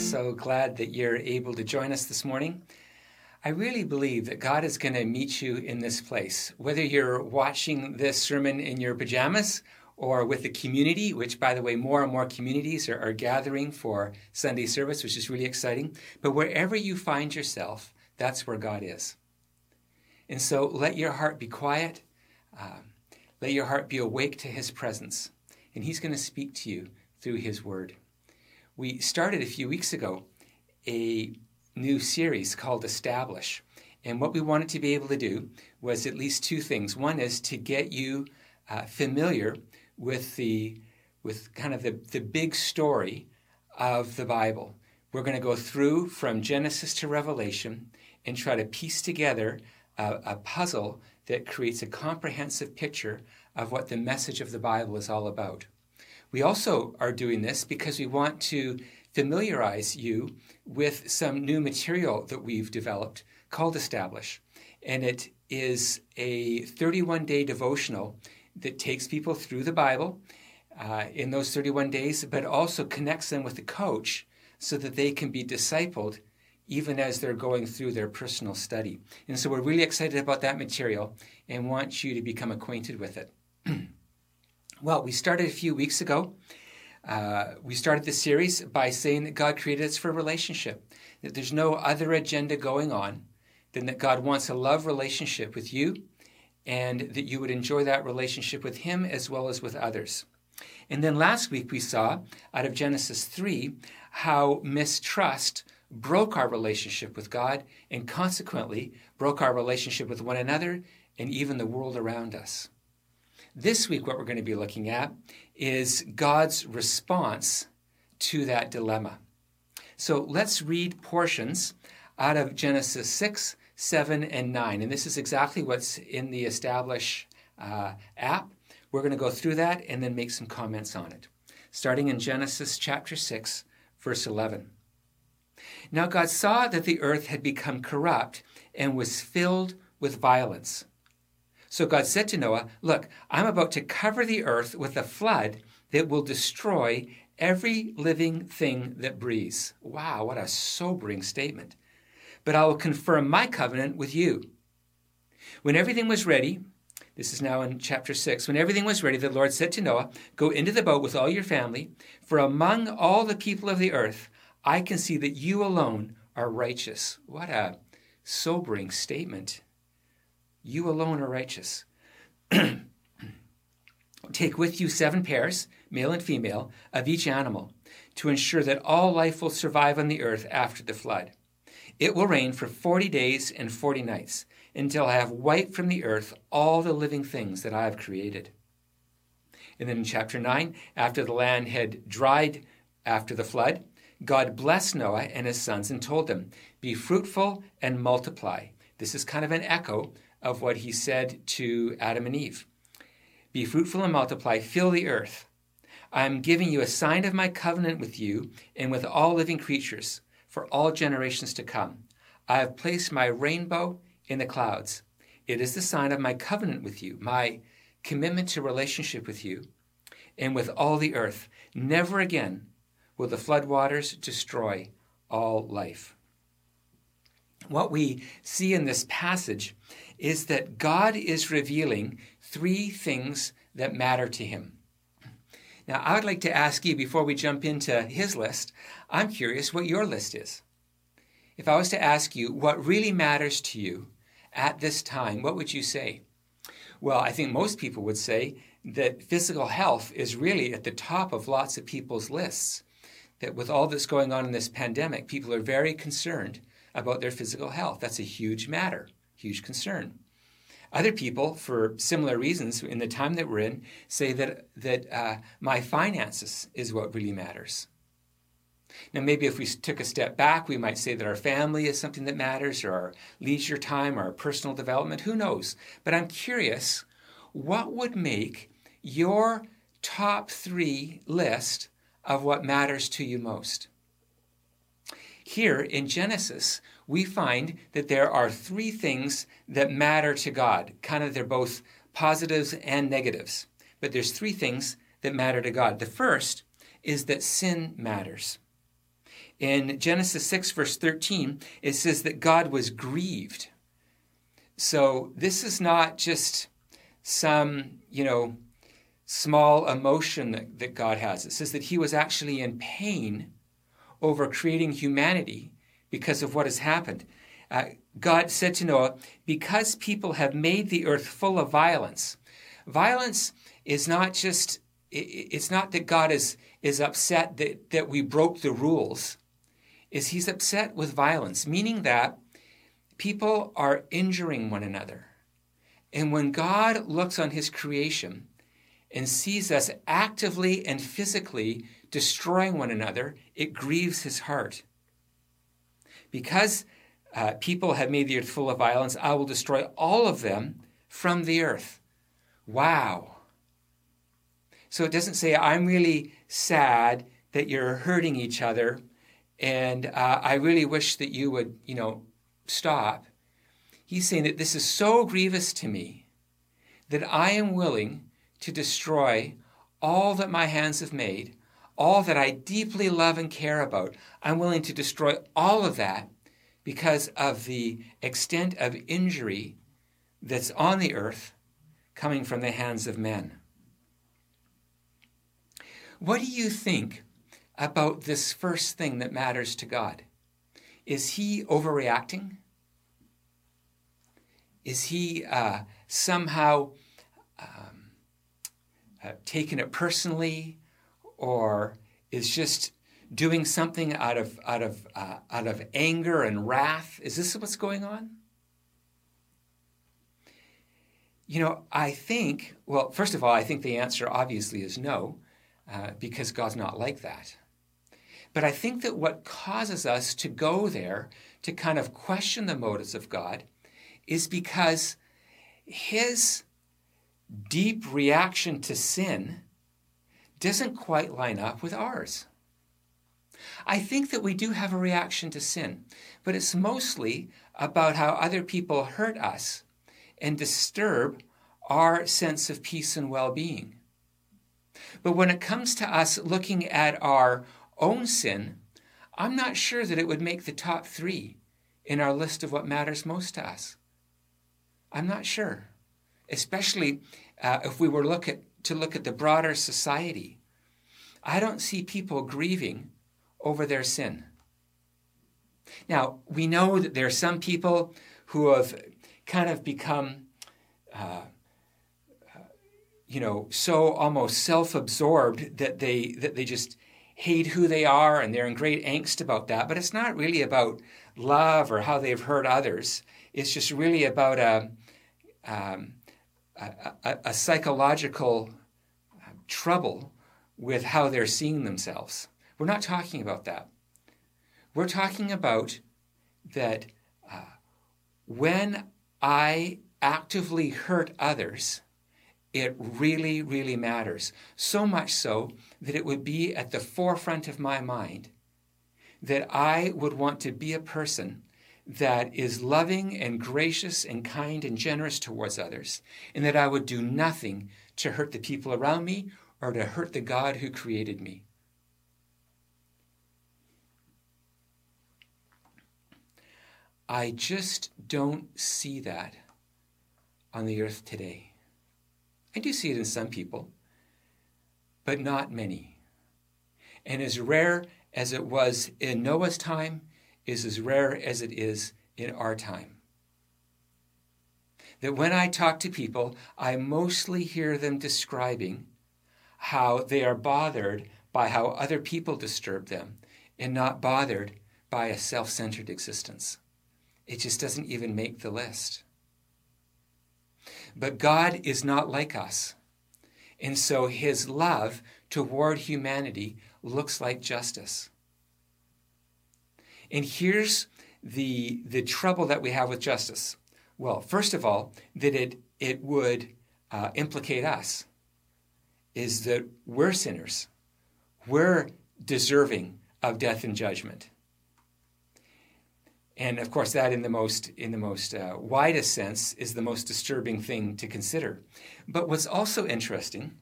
So glad that you're able to join us this morning. I really believe that God is going to meet you in this place, whether you're watching this sermon in your pajamas or with the community, which, by the way, more and more communities are, are gathering for Sunday service, which is really exciting. But wherever you find yourself, that's where God is. And so let your heart be quiet. Um, let your heart be awake to His presence. And He's going to speak to you through His Word we started a few weeks ago a new series called Establish. And what we wanted to be able to do was at least two things. One is to get you uh, familiar with the with kind of the, the big story of the Bible. We're going to go through from Genesis to Revelation and try to piece together a, a puzzle that creates a comprehensive picture of what the message of the Bible is all about. We also are doing this because we want to familiarize you with some new material that we've developed called Establish. And it is a 31 day devotional that takes people through the Bible uh, in those 31 days, but also connects them with a coach so that they can be discipled even as they're going through their personal study. And so we're really excited about that material and want you to become acquainted with it. Well, we started a few weeks ago. Uh, we started this series by saying that God created us for a relationship, that there's no other agenda going on than that God wants a love relationship with you and that you would enjoy that relationship with Him as well as with others. And then last week we saw out of Genesis 3 how mistrust broke our relationship with God and consequently broke our relationship with one another and even the world around us. This week, what we're going to be looking at is God's response to that dilemma. So let's read portions out of Genesis 6, 7, and 9. And this is exactly what's in the Establish uh, app. We're going to go through that and then make some comments on it. Starting in Genesis chapter 6, verse 11. Now God saw that the earth had become corrupt and was filled with violence so God said to Noah, Look, I'm about to cover the earth with a flood that will destroy every living thing that breathes. Wow, what a sobering statement. But I will confirm my covenant with you. When everything was ready, this is now in chapter 6. When everything was ready, the Lord said to Noah, Go into the boat with all your family, for among all the people of the earth, I can see that you alone are righteous. What a sobering statement. You alone are righteous. Take with you seven pairs, male and female, of each animal, to ensure that all life will survive on the earth after the flood. It will rain for forty days and forty nights, until I have wiped from the earth all the living things that I have created. And then in chapter 9, after the land had dried after the flood, God blessed Noah and his sons and told them, Be fruitful and multiply. This is kind of an echo of what he said to Adam and Eve Be fruitful and multiply, fill the earth. I am giving you a sign of my covenant with you and with all living creatures for all generations to come. I have placed my rainbow in the clouds. It is the sign of my covenant with you, my commitment to relationship with you and with all the earth. Never again will the floodwaters destroy all life. What we see in this passage is that God is revealing three things that matter to him. Now, I would like to ask you before we jump into his list, I'm curious what your list is. If I was to ask you what really matters to you at this time, what would you say? Well, I think most people would say that physical health is really at the top of lots of people's lists. That with all that's going on in this pandemic, people are very concerned about their physical health. That's a huge matter huge concern. Other people, for similar reasons, in the time that we're in, say that, that uh, my finances is what really matters. Now, maybe if we took a step back, we might say that our family is something that matters, or our leisure time, or our personal development. Who knows? But I'm curious what would make your top three list of what matters to you most? Here in Genesis, we find that there are three things that matter to God. Kind of, they're both positives and negatives. But there's three things that matter to God. The first is that sin matters. In Genesis 6, verse 13, it says that God was grieved. So this is not just some, you know, small emotion that, that God has. It says that he was actually in pain over creating humanity because of what has happened. Uh, God said to Noah, Because people have made the earth full of violence. Violence is not just, it's not that God is, is upset that, that we broke the rules, is he's upset with violence, meaning that people are injuring one another. And when God looks on his creation and sees us actively and physically destroying one another, it grieves his heart. Because uh, people have made the earth full of violence, I will destroy all of them from the earth. Wow. So it doesn't say, I'm really sad that you're hurting each other, and uh, I really wish that you would, you know, stop. He's saying that this is so grievous to me that I am willing to destroy all that my hands have made, all that I deeply love and care about. I'm willing to destroy all of that because of the extent of injury that's on the earth coming from the hands of men. What do you think about this first thing that matters to God? Is he overreacting? Is he uh, somehow um, uh, taking it personally, or is just doing something out of out of uh, out of anger and wrath? Is this what's going on? You know, I think. Well, first of all, I think the answer obviously is no, uh, because God's not like that. But I think that what causes us to go there to kind of question the motives of God is because His deep reaction to sin doesn't quite line up with ours. I think that we do have a reaction to sin, but it's mostly about how other people hurt us and disturb our sense of peace and well being. But when it comes to us looking at our own sin, I'm not sure that it would make the top three in our list of what matters most to us. I'm not sure, especially uh, if we were look at, to look at the broader society. I don't see people grieving over their sin. Now, we know that there are some people who have kind of become, uh, you know, so almost self-absorbed that they that they just hate who they are and they're in great angst about that. But it's not really about love or how they've hurt others. It's just really about a, um, a, a, psychological uh, trouble with how they're seeing themselves. We're not talking about that. We're talking about that uh, when I actively hurt others, it really, really matters. So much so that it would be at the forefront of my mind that I would want to be a person that is loving and gracious and kind and generous towards others, and that I would do nothing to hurt the people around me or to hurt the God who created me. I just don't see that on the earth today. I do see it in some people, but not many. And as rare as it was in Noah's time is as rare as it is in our time. That when I talk to people, I mostly hear them describing how they are bothered by how other people disturb them and not bothered by a self centered existence. It just doesn't even make the list. But God is not like us. And so his love toward humanity looks like justice. And here's the, the trouble that we have with justice. Well, first of all, that it, it would uh, implicate us, is that we're sinners. We're deserving of death and judgment and of course that in the most in the most uh, widest sense is the most disturbing thing to consider but what's also interesting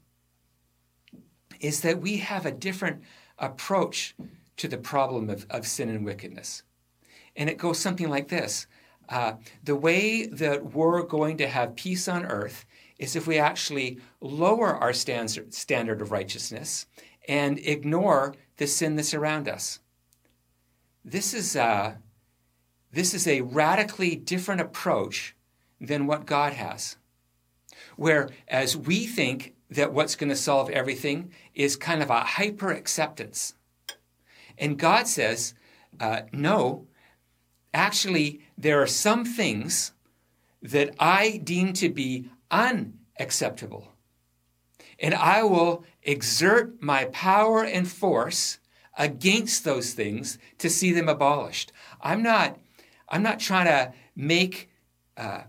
is that we have a different approach to the problem of, of sin and wickedness. And it goes something like this uh, The way that we're going to have peace on earth is if we actually lower our standard, standard of righteousness and ignore the sin that's around us. This is, uh, this is a radically different approach than what God has. Whereas we think that what's going to solve everything is kind of a hyper acceptance. And God says, uh, no, actually, there are some things that I deem to be unacceptable. And I will exert my power and force against those things to see them abolished. I'm not, I'm not trying to make, uh,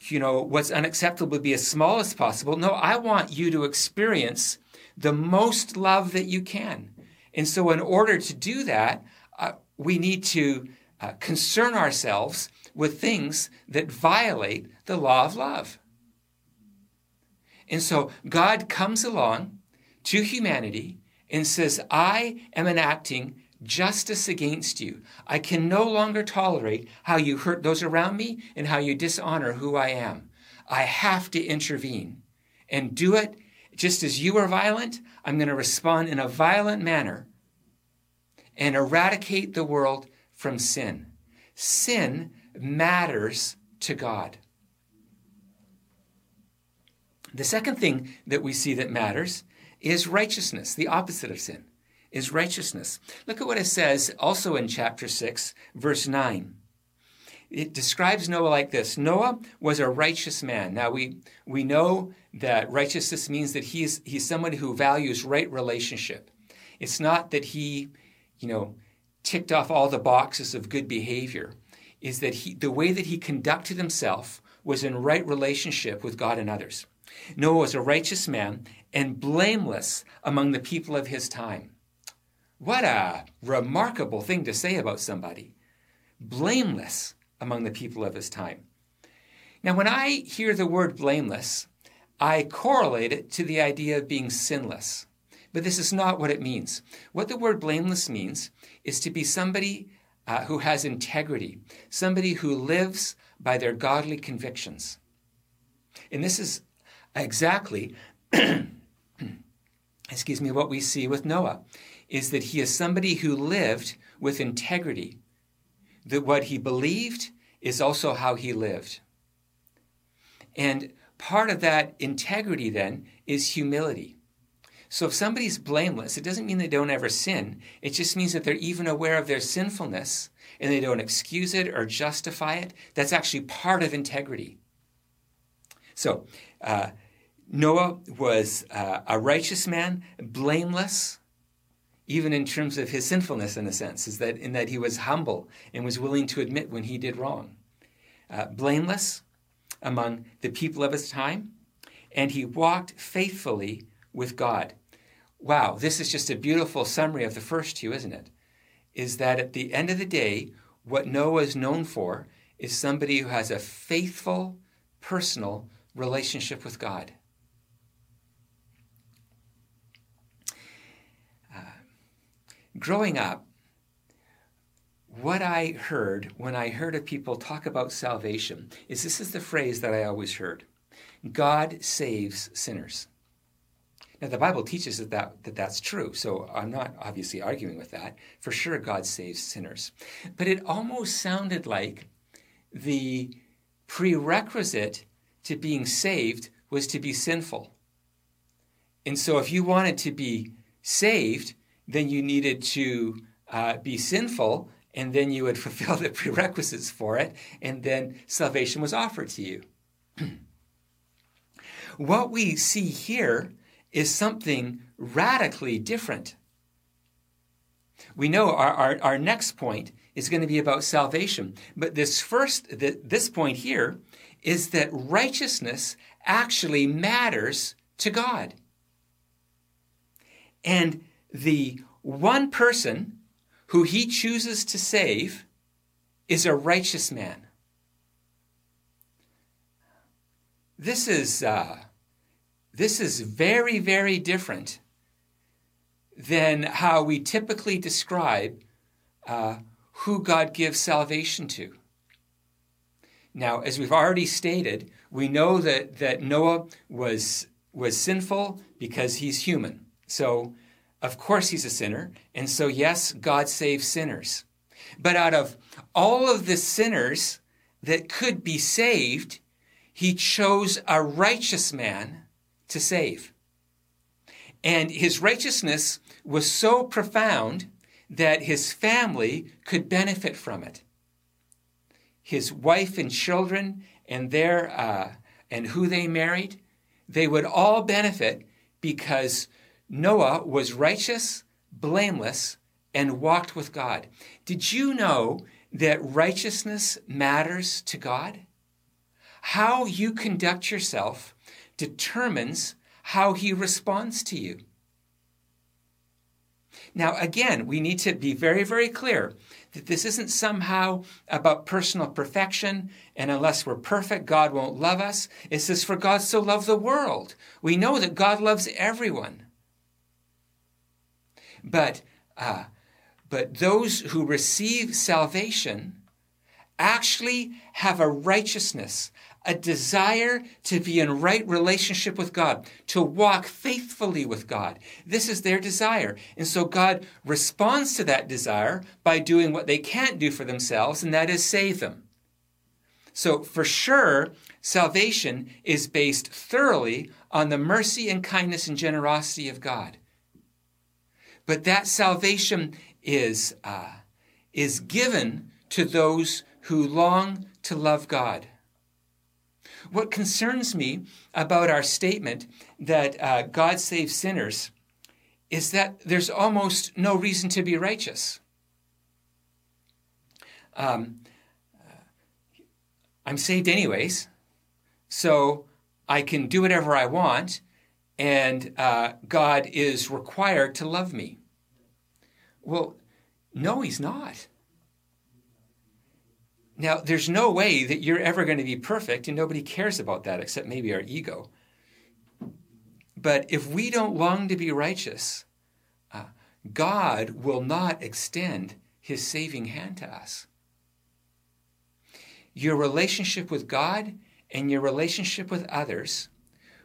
you know, what's unacceptable be as small as possible. No, I want you to experience the most love that you can. And so, in order to do that, uh, we need to uh, concern ourselves with things that violate the law of love. And so, God comes along to humanity and says, I am enacting justice against you. I can no longer tolerate how you hurt those around me and how you dishonor who I am. I have to intervene and do it just as you are violent. I'm going to respond in a violent manner and eradicate the world from sin. Sin matters to God. The second thing that we see that matters is righteousness, the opposite of sin, is righteousness. Look at what it says also in chapter 6, verse 9. It describes Noah like this Noah was a righteous man. Now, we, we know that righteousness means that he's, he's someone who values right relationship. It's not that he, you know, ticked off all the boxes of good behavior, is that he, the way that he conducted himself was in right relationship with God and others. Noah was a righteous man and blameless among the people of his time. What a remarkable thing to say about somebody. Blameless among the people of his time. Now, when I hear the word blameless, I correlate it to the idea of being sinless. But this is not what it means. What the word blameless means is to be somebody uh, who has integrity, somebody who lives by their godly convictions. And this is exactly excuse me, what we see with Noah is that he is somebody who lived with integrity. That what he believed is also how he lived. And part of that integrity then is humility. So if somebody's blameless, it doesn't mean they don't ever sin. It just means that they're even aware of their sinfulness and they don't excuse it or justify it. That's actually part of integrity. So, uh, Noah was uh, a righteous man, blameless, even in terms of his sinfulness, in a sense, is that in that he was humble and was willing to admit when he did wrong. Uh, blameless among the people of his time, and he walked faithfully with God. Wow, this is just a beautiful summary of the first two, isn't it? Is that at the end of the day, what Noah is known for is somebody who has a faithful, personal relationship with God. Uh, growing up, what I heard when I heard of people talk about salvation is this is the phrase that I always heard God saves sinners. Now, the Bible teaches that, that, that that's true, so I'm not obviously arguing with that. For sure, God saves sinners. But it almost sounded like the prerequisite to being saved was to be sinful. And so, if you wanted to be saved, then you needed to uh, be sinful, and then you would fulfill the prerequisites for it, and then salvation was offered to you. what we see here is something radically different. We know our, our, our next point is going to be about salvation, but this first, this point here is that righteousness actually matters to God. And the one person who he chooses to save is a righteous man. This is, uh, this is very, very different than how we typically describe uh, who God gives salvation to. Now, as we've already stated, we know that, that Noah was, was sinful because he's human. So, of course, he's a sinner. And so, yes, God saves sinners. But out of all of the sinners that could be saved, he chose a righteous man to save. And his righteousness was so profound that his family could benefit from it. His wife and children and their uh, and who they married, they would all benefit because Noah was righteous, blameless, and walked with God. Did you know that righteousness matters to God? How you conduct yourself determines how he responds to you. Now, again, we need to be very, very clear that this isn't somehow about personal perfection, and unless we're perfect, God won't love us. It says, For God so loved the world. We know that God loves everyone. But, uh, but those who receive salvation actually have a righteousness, a desire to be in right relationship with God, to walk faithfully with God. This is their desire. And so God responds to that desire by doing what they can't do for themselves, and that is save them. So for sure, salvation is based thoroughly on the mercy and kindness and generosity of God. But that salvation is, uh, is given to those who long to love God. What concerns me about our statement that uh, God saves sinners is that there's almost no reason to be righteous. Um, I'm saved anyways, so I can do whatever I want, and uh, God is required to love me. Well, no, He's not. Now, there's no way that you're ever going to be perfect, and nobody cares about that except maybe our ego. But if we don't long to be righteous, uh, God will not extend his saving hand to us. Your relationship with God and your relationship with others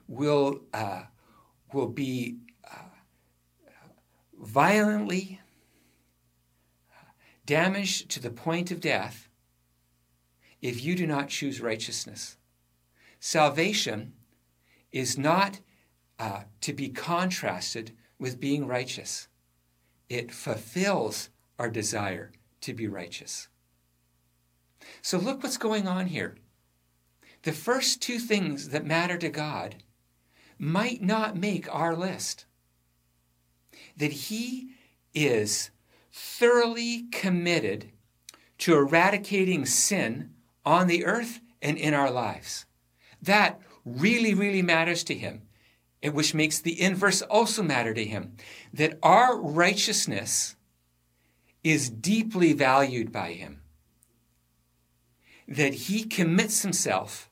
will, uh, will be uh, violently damaged to the point of death if you do not choose righteousness. Salvation is not uh, to be contrasted with being righteous, it fulfills our desire to be righteous. So, look what's going on here. The first two things that matter to God might not make our list. That He is thoroughly committed to eradicating sin on the earth and in our lives. That really, really matters to him, and which makes the inverse also matter to him. That our righteousness is deeply valued by him. That he commits himself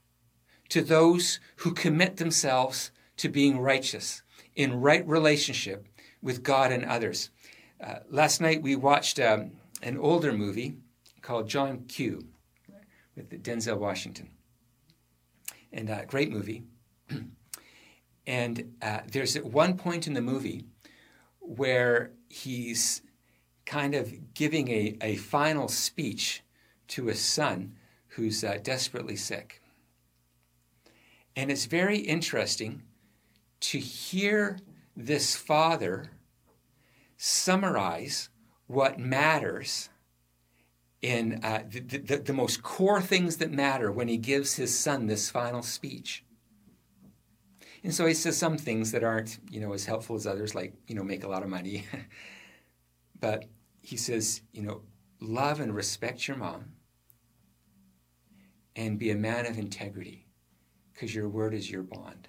to those who commit themselves to being righteous in right relationship with God and others. Uh, last night we watched um, an older movie called John Q with Denzel Washington. And a uh, great movie. and uh, there's one point in the movie where he's kind of giving a, a final speech to a son who's uh, desperately sick. And it's very interesting to hear this father summarize what matters in uh, the, the, the most core things that matter when he gives his son this final speech. And so he says some things that aren't, you know, as helpful as others, like, you know, make a lot of money. but he says, you know, love and respect your mom and be a man of integrity because your word is your bond.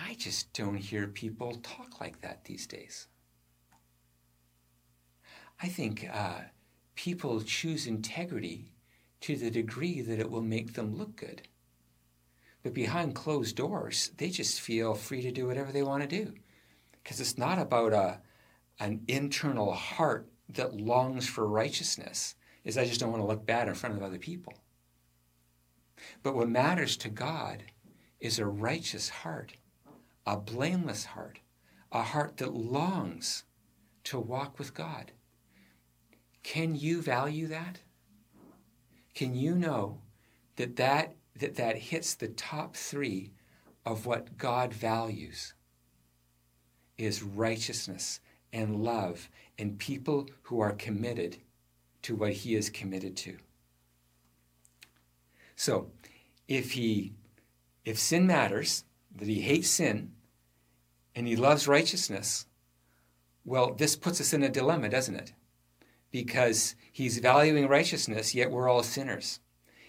I just don't hear people talk like that these days. I think uh, people choose integrity to the degree that it will make them look good. But behind closed doors, they just feel free to do whatever they want to do. Because it's not about a, an internal heart that longs for righteousness, is I just don't want to look bad in front of other people. But what matters to God is a righteous heart, a blameless heart, a heart that longs to walk with God. Can you value that? Can you know that that, that, that hits the top three of what God values? Is righteousness and love and people who are committed to what he is committed to. So, if he if sin matters, that he hates sin and he loves righteousness, well, this puts us in a dilemma, doesn't it? Because he's valuing righteousness, yet we're all sinners.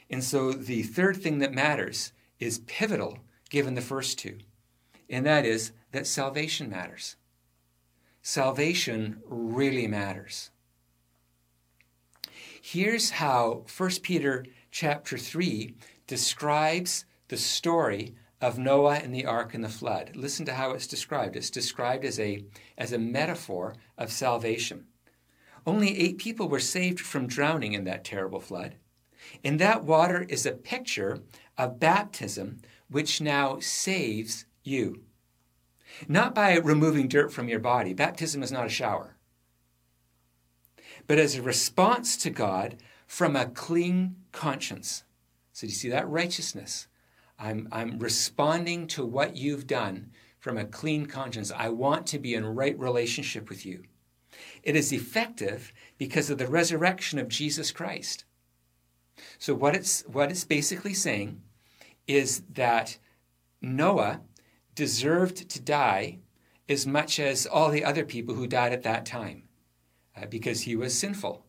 And so the third thing that matters is pivotal given the first two, and that is that salvation matters. Salvation really matters. Here's how 1 Peter chapter 3 describes the story of Noah and the ark and the flood. Listen to how it's described. It's described as a, as a metaphor of salvation. Only eight people were saved from drowning in that terrible flood. And that water is a picture of baptism, which now saves you. Not by removing dirt from your body. Baptism is not a shower. But as a response to God from a clean conscience. So, do you see that righteousness? I'm, I'm responding to what you've done from a clean conscience. I want to be in right relationship with you. It is effective because of the resurrection of Jesus Christ. So what it's what it's basically saying is that Noah deserved to die as much as all the other people who died at that time uh, because he was sinful.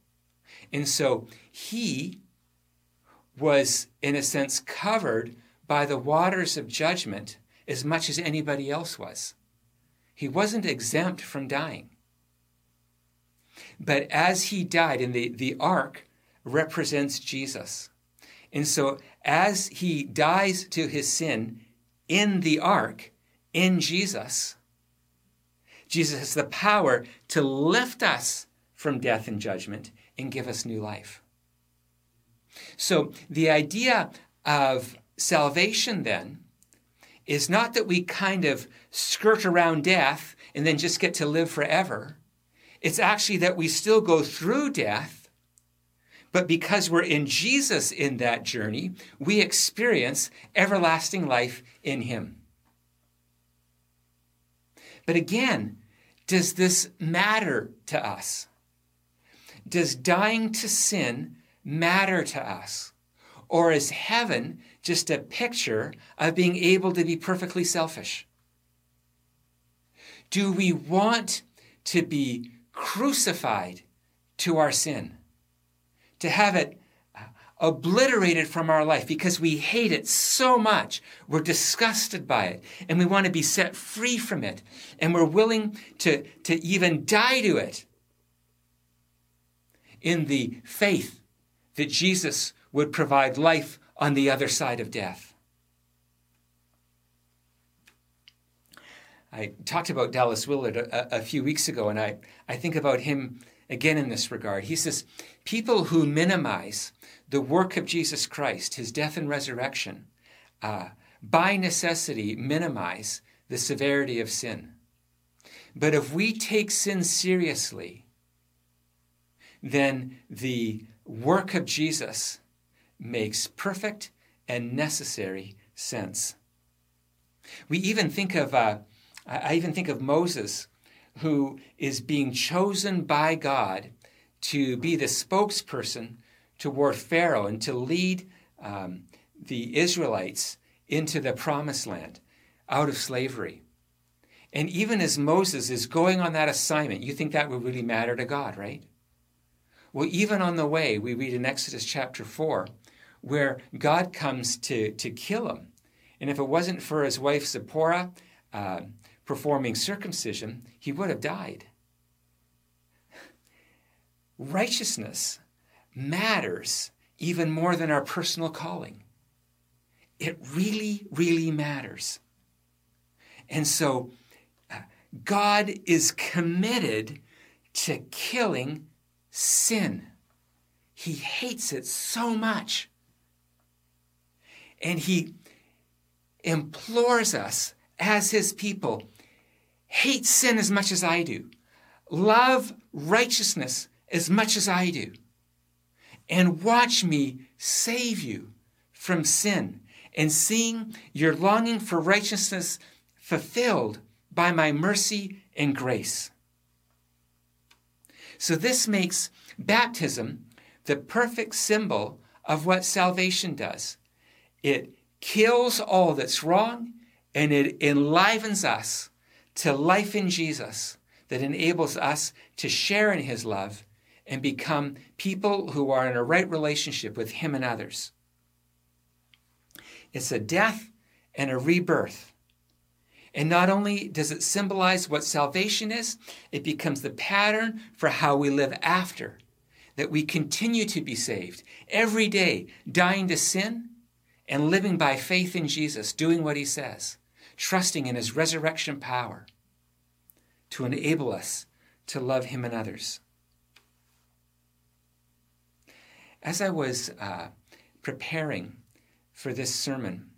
And so he was, in a sense, covered by the waters of judgment as much as anybody else was. He wasn't exempt from dying. But as he died, and the, the ark represents Jesus. And so as he dies to his sin in the ark, in Jesus, Jesus has the power to lift us from death and judgment and give us new life. So the idea of salvation then is not that we kind of skirt around death and then just get to live forever. It's actually that we still go through death, but because we're in Jesus in that journey, we experience everlasting life in Him. But again, does this matter to us? Does dying to sin matter to us? Or is heaven just a picture of being able to be perfectly selfish? Do we want to be crucified to our sin? To have it uh, obliterated from our life because we hate it so much. We're disgusted by it and we want to be set free from it. And we're willing to, to even die to it in the faith that Jesus would provide life on the other side of death. I talked about Dallas Willard a, a, few weeks ago, and I, I think about him again in this regard. He says, People who minimize the work of Jesus Christ, his death and resurrection, uh, by necessity minimize the severity of sin. But if we take sin seriously, then the work of Jesus makes perfect and necessary sense. We even think of, uh, I even think of Moses, who is being chosen by God to be the spokesperson toward Pharaoh and to lead um, the Israelites into the promised land out of slavery. And even as Moses is going on that assignment, you think that would really matter to God, right? Well, even on the way, we read in Exodus chapter 4 where God comes to, to kill him. And if it wasn't for his wife Zipporah uh, performing circumcision, he would have died. Righteousness matters even more than our personal calling. it really, really matters. And so uh, God is committed to killing sin. He hates it so much. And he implores us as his people hate sin as much as I do, love righteousness as much as I do, and watch me save you from sin and seeing your longing for righteousness fulfilled by my mercy and grace. So, this makes baptism the perfect symbol of what salvation does. It kills all that's wrong and it enlivens us to life in Jesus that enables us to share in his love and become people who are in a right relationship with him and others. It's a death and a rebirth. And not only does it symbolize what salvation is, it becomes the pattern for how we live after. That we continue to be saved every day, dying to sin and living by faith in Jesus, doing what he says, trusting in his resurrection power to enable us to love him and others. As I was uh, preparing for this sermon,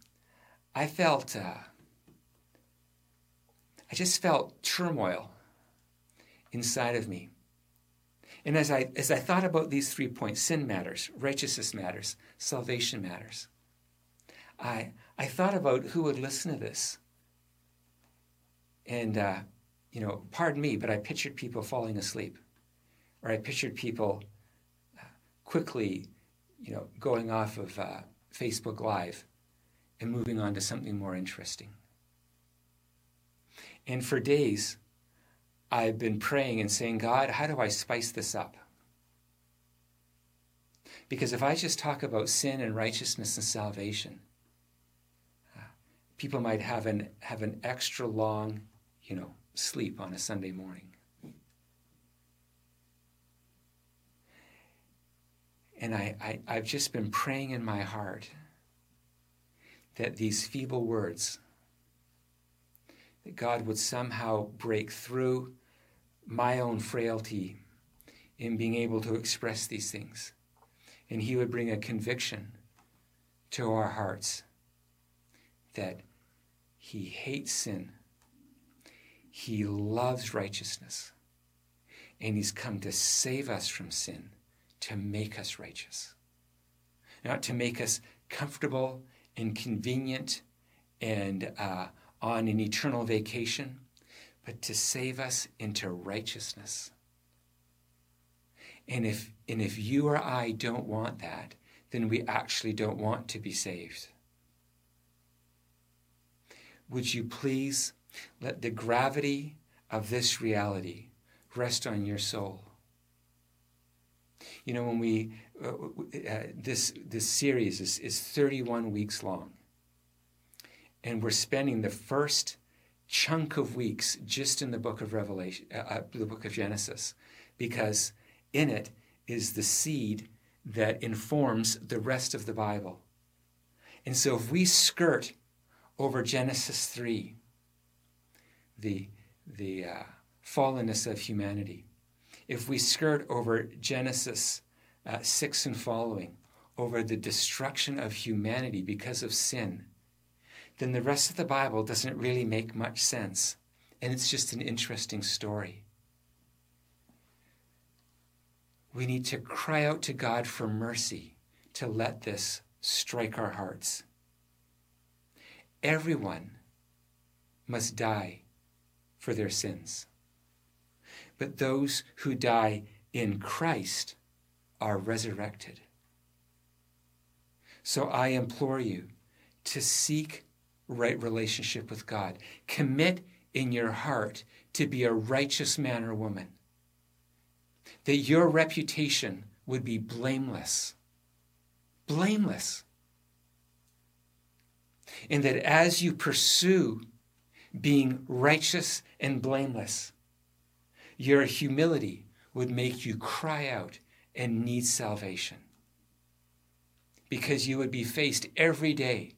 I felt, uh, I just felt turmoil inside of me. And as I, as I thought about these three points sin matters, righteousness matters, salvation matters I, I thought about who would listen to this. And, uh, you know, pardon me, but I pictured people falling asleep. Or I pictured people uh, quickly, you know, going off of uh, Facebook Live and moving on to something more interesting. And for days, I've been praying and saying, God, how do I spice this up? Because if I just talk about sin and righteousness and salvation, people might have an, have an extra long, you know, sleep on a Sunday morning. And I, I, I've just been praying in my heart that these feeble words, that God would somehow break through my own frailty in being able to express these things. And He would bring a conviction to our hearts that He hates sin, He loves righteousness, and He's come to save us from sin to make us righteous, not to make us comfortable and convenient and uh, on an eternal vacation, but to save us into righteousness. And if, and if you or I don't want that, then we actually don't want to be saved. Would you please let the gravity of this reality rest on your soul? You know, when we, uh, uh, this, this series is, is 31 weeks long. And we're spending the first chunk of weeks just in the book of Revelation, uh, uh, the book of Genesis, because in it is the seed that informs the rest of the Bible. And so if we skirt over Genesis 3, the, the uh, fallenness of humanity, if we skirt over Genesis uh, 6 and following, over the destruction of humanity because of sin, then the rest of the Bible doesn't really make much sense. And it's just an interesting story. We need to cry out to God for mercy to let this strike our hearts. Everyone must die for their sins but those who die in Christ are resurrected. So I implore you to seek right relationship with God. Commit in your heart to be a righteous man or woman. That your reputation would be blameless. Blameless. And that as you pursue being righteous and blameless, your humility would make you cry out and need salvation. Because you would be faced every day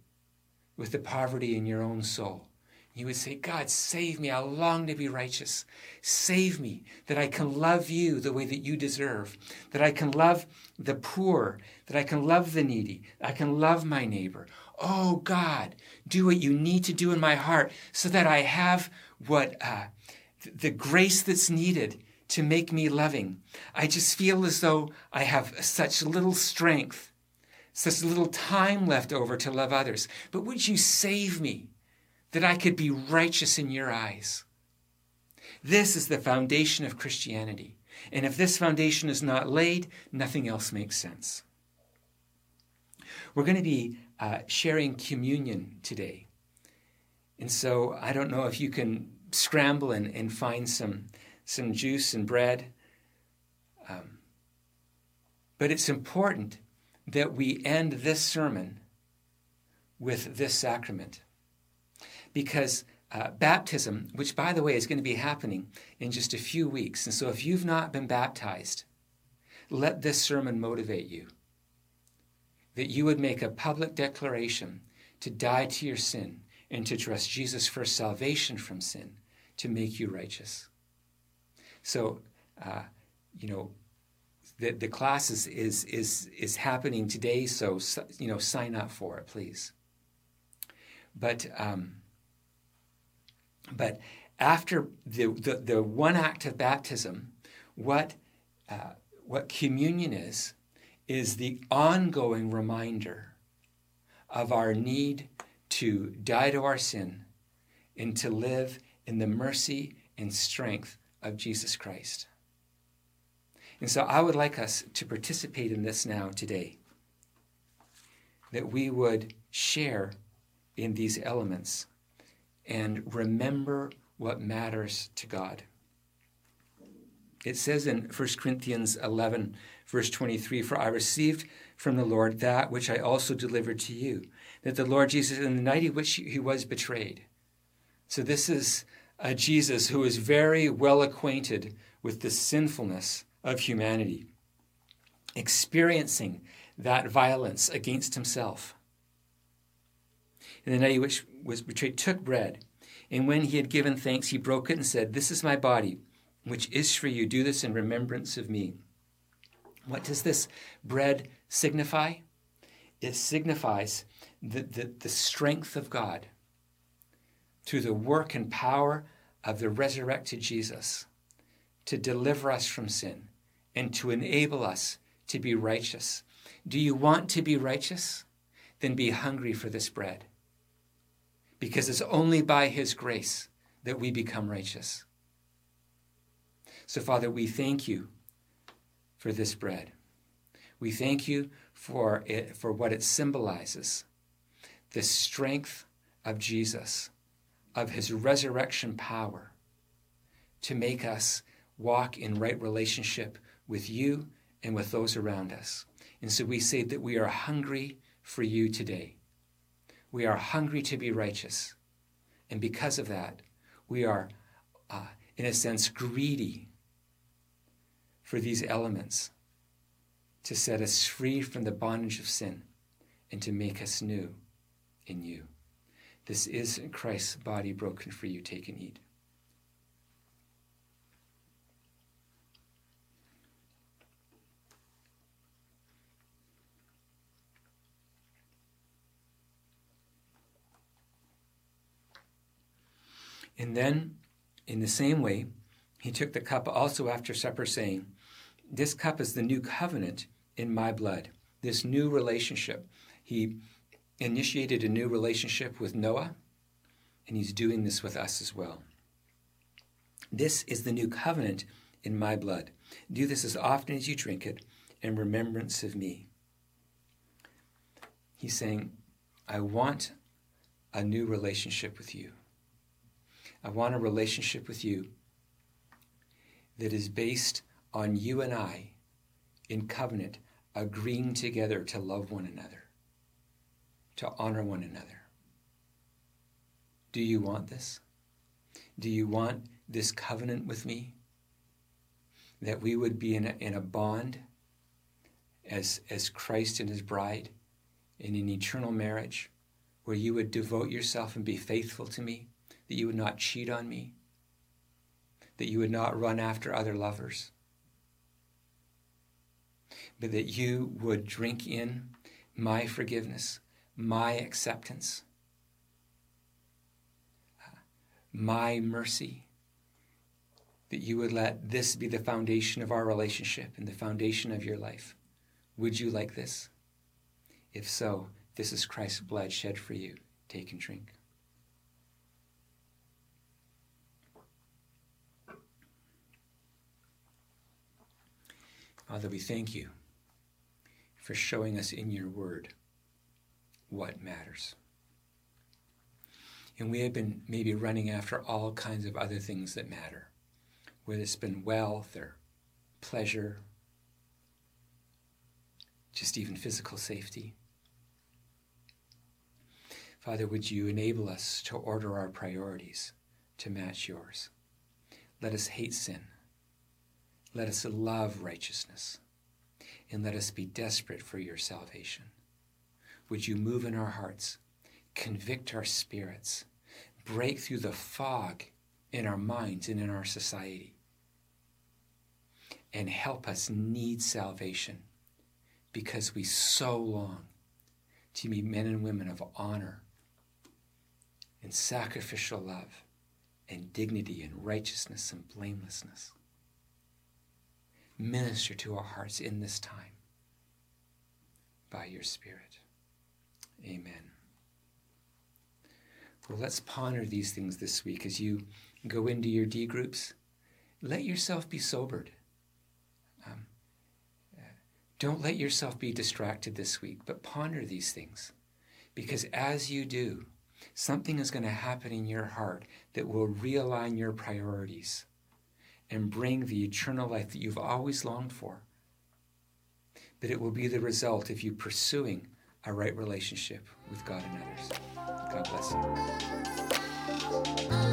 with the poverty in your own soul. You would say, God, save me. I long to be righteous. Save me that I can love you the way that you deserve, that I can love the poor, that I can love the needy, I can love my neighbor. Oh, God, do what you need to do in my heart so that I have what uh, the grace that's needed to make me loving. I just feel as though I have such little strength, such little time left over to love others. But would you save me that I could be righteous in your eyes? This is the foundation of Christianity. And if this foundation is not laid, nothing else makes sense. We're going to be uh, sharing communion today. And so I don't know if you can scramble and, and find some, some juice and bread. Um, but it's important that we end this sermon with this sacrament. Because uh, baptism, which by the way is going to be happening in just a few weeks, and so if you've not been baptized, let this sermon motivate you. That you would make a public declaration to die to your sin and to trust Jesus for salvation from sin to make you righteous. So, uh, you know, the, the class is, is, is, is happening today, so, you know, sign up for it, please. But, um, but after the, the, the, one act of baptism, what, uh, what communion is, is the ongoing reminder of our need to die to our sin and to live in the mercy and strength of Jesus Christ. And so I would like us to participate in this now today, that we would share in these elements and remember what matters to God. It says in 1 Corinthians 11, verse 23 For I received from the Lord that which I also delivered to you, that the Lord Jesus, in the night in which he was betrayed, so, this is a Jesus who is very well acquainted with the sinfulness of humanity, experiencing that violence against himself. In the night which was betrayed, took bread, and when he had given thanks, he broke it and said, This is my body, which is for you. Do this in remembrance of me. What does this bread signify? It signifies the, the, the strength of God through the work and power of the resurrected Jesus to deliver us from sin and to enable us to be righteous. Do you want to be righteous? Then be hungry for this bread. Because it's only by His grace that we become righteous. So, Father, we thank you for this bread. We thank you for, it, for what it symbolizes the strength of Jesus of his resurrection power to make us walk in right relationship with you and with those around us. And so we say that we are hungry for you today. We are hungry to be righteous. And because of that, we are, uh, in a sense, greedy for these elements to set us free from the bondage of sin and to make us new in you. This is Christ's body broken for you. Take and eat. And then, in the same way, he took the cup also after supper, saying, This cup is the new covenant in my blood, this new relationship. He initiated a new relationship with Noah, and he's doing this with us as well. This is the new covenant in my blood. Do this as often as you drink it in remembrance of me. He's saying, I want a new relationship with you. I want a relationship with you that is based on you and I in covenant agreeing together to love one another to honor one another. Do you want this? Do you want this covenant with me? That we would be in a, in a bond as, as Christ and his bride in an eternal marriage where you would devote yourself and be faithful to me, that you would not cheat on me, that you would not run after other lovers, but that you would drink in my forgiveness, my acceptance, my mercy, that you would let this be the foundation of our relationship and the foundation of your life. Would you like this? If so, this is Christ's blood shed for you. Take and drink. Father, we thank you for showing us in your word what matters. And we have been maybe running after all kinds of other things that matter, whether it's been wealth or pleasure, just even physical safety. Father, would you enable us to order our priorities to match yours? Let us hate sin. Let us love righteousness. And let us be desperate for your salvation. Would you move in our hearts, convict our spirits, break through the fog in our minds and in our society, and help us need salvation because we so long to be men and women of honor and sacrificial love and dignity and righteousness and blamelessness. Minister to our hearts in this time by your Spirit. Amen. Well, let's ponder these things this week as you go into your D groups. Let yourself be sobered. Um, don't let yourself be distracted this week, but ponder these things. Because as you do, something is going to happen in your heart that will realign your priorities and bring the eternal life that you've always longed for. But it will be the result of you pursuing a right relationship with God and others. God bless you.